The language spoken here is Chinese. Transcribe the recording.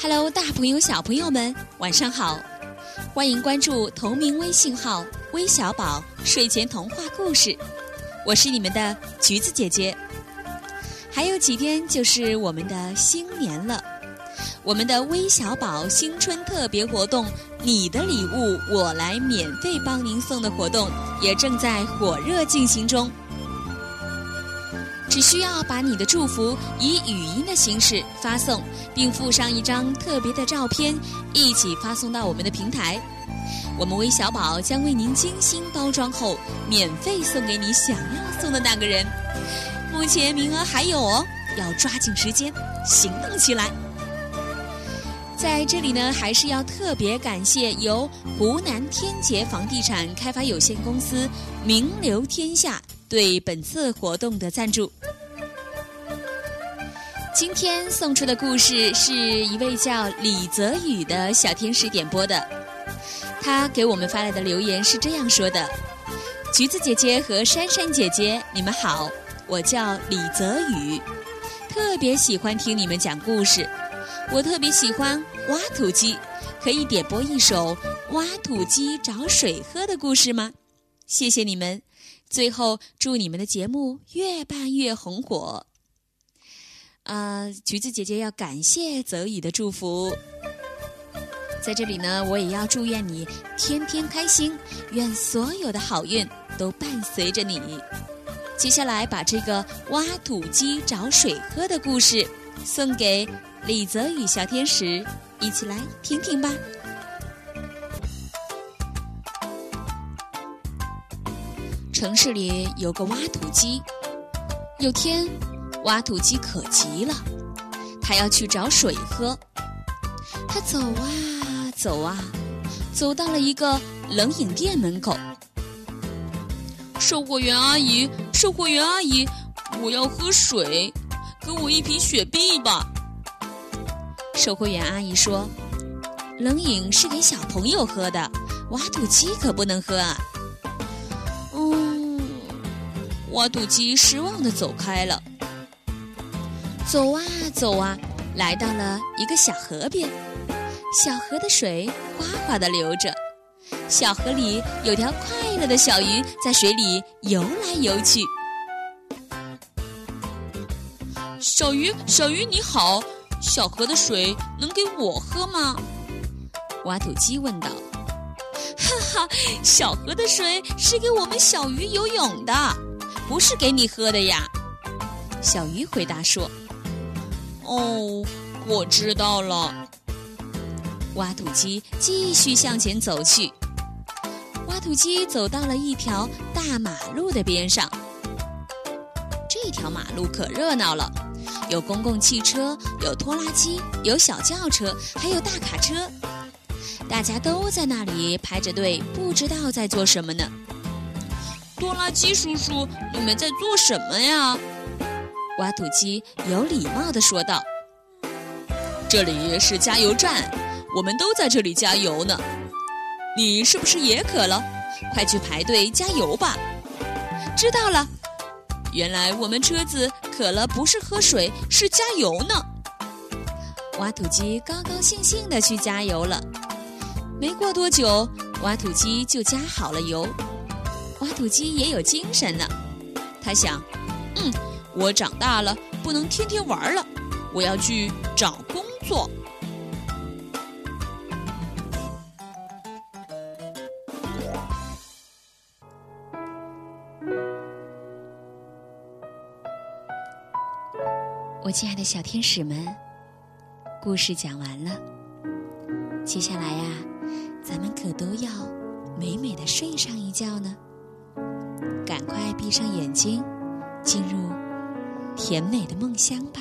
Hello，大朋友、小朋友们，晚上好！欢迎关注同名微信号“微小宝睡前童话故事”，我是你们的橘子姐姐。还有几天就是我们的新年了，我们的微小宝新春特别活动“你的礼物我来免费帮您送”的活动也正在火热进行中。只需要把你的祝福以语音的形式发送，并附上一张特别的照片，一起发送到我们的平台。我们微小宝将为您精心包装后，免费送给你想要送的那个人。目前名额还有哦，要抓紧时间行动起来。在这里呢，还是要特别感谢由湖南天杰房地产开发有限公司名留天下对本次活动的赞助。今天送出的故事是一位叫李泽宇的小天使点播的，他给我们发来的留言是这样说的：“橘子姐姐和珊珊姐姐，你们好，我叫李泽宇，特别喜欢听你们讲故事，我特别喜欢挖土机，可以点播一首挖土机找水喝的故事吗？谢谢你们，最后祝你们的节目越办越红火。”啊，橘子姐姐要感谢泽宇的祝福，在这里呢，我也要祝愿你天天开心，愿所有的好运都伴随着你。接下来把这个挖土机找水喝的故事送给李泽宇小天使，一起来听听吧。城市里有个挖土机，有天。挖土机可急了，他要去找水喝。他走啊走啊，走到了一个冷饮店门口。售货员阿姨，售货员阿姨，我要喝水，给我一瓶雪碧吧。售货员阿姨说：“冷饮是给小朋友喝的，挖土机可不能喝啊。”挖土机失望的走开了。走啊走啊，来到了一个小河边，小河的水哗哗的流着，小河里有条快乐的小鱼在水里游来游去。小鱼，小鱼你好，小河的水能给我喝吗？挖土机问道。哈哈，小河的水是给我们小鱼游泳的，不是给你喝的呀。小鱼回答说。哦，我知道了。挖土机继续向前走去。挖土机走到了一条大马路的边上。这条马路可热闹了，有公共汽车，有拖拉机，有小轿车，还有大卡车。大家都在那里排着队，不知道在做什么呢。拖拉机叔叔，你们在做什么呀？挖土机有礼貌地说道：“这里是加油站，我们都在这里加油呢。你是不是也渴了？快去排队加油吧。”知道了。原来我们车子渴了，不是喝水，是加油呢。挖土机高高兴兴地去加油了。没过多久，挖土机就加好了油。挖土机也有精神呢，他想：“嗯。”我长大了，不能天天玩了，我要去找工作。我亲爱的小天使们，故事讲完了，接下来呀，咱们可都要美美的睡上一觉呢。赶快闭上眼睛，进入。甜美的梦乡吧。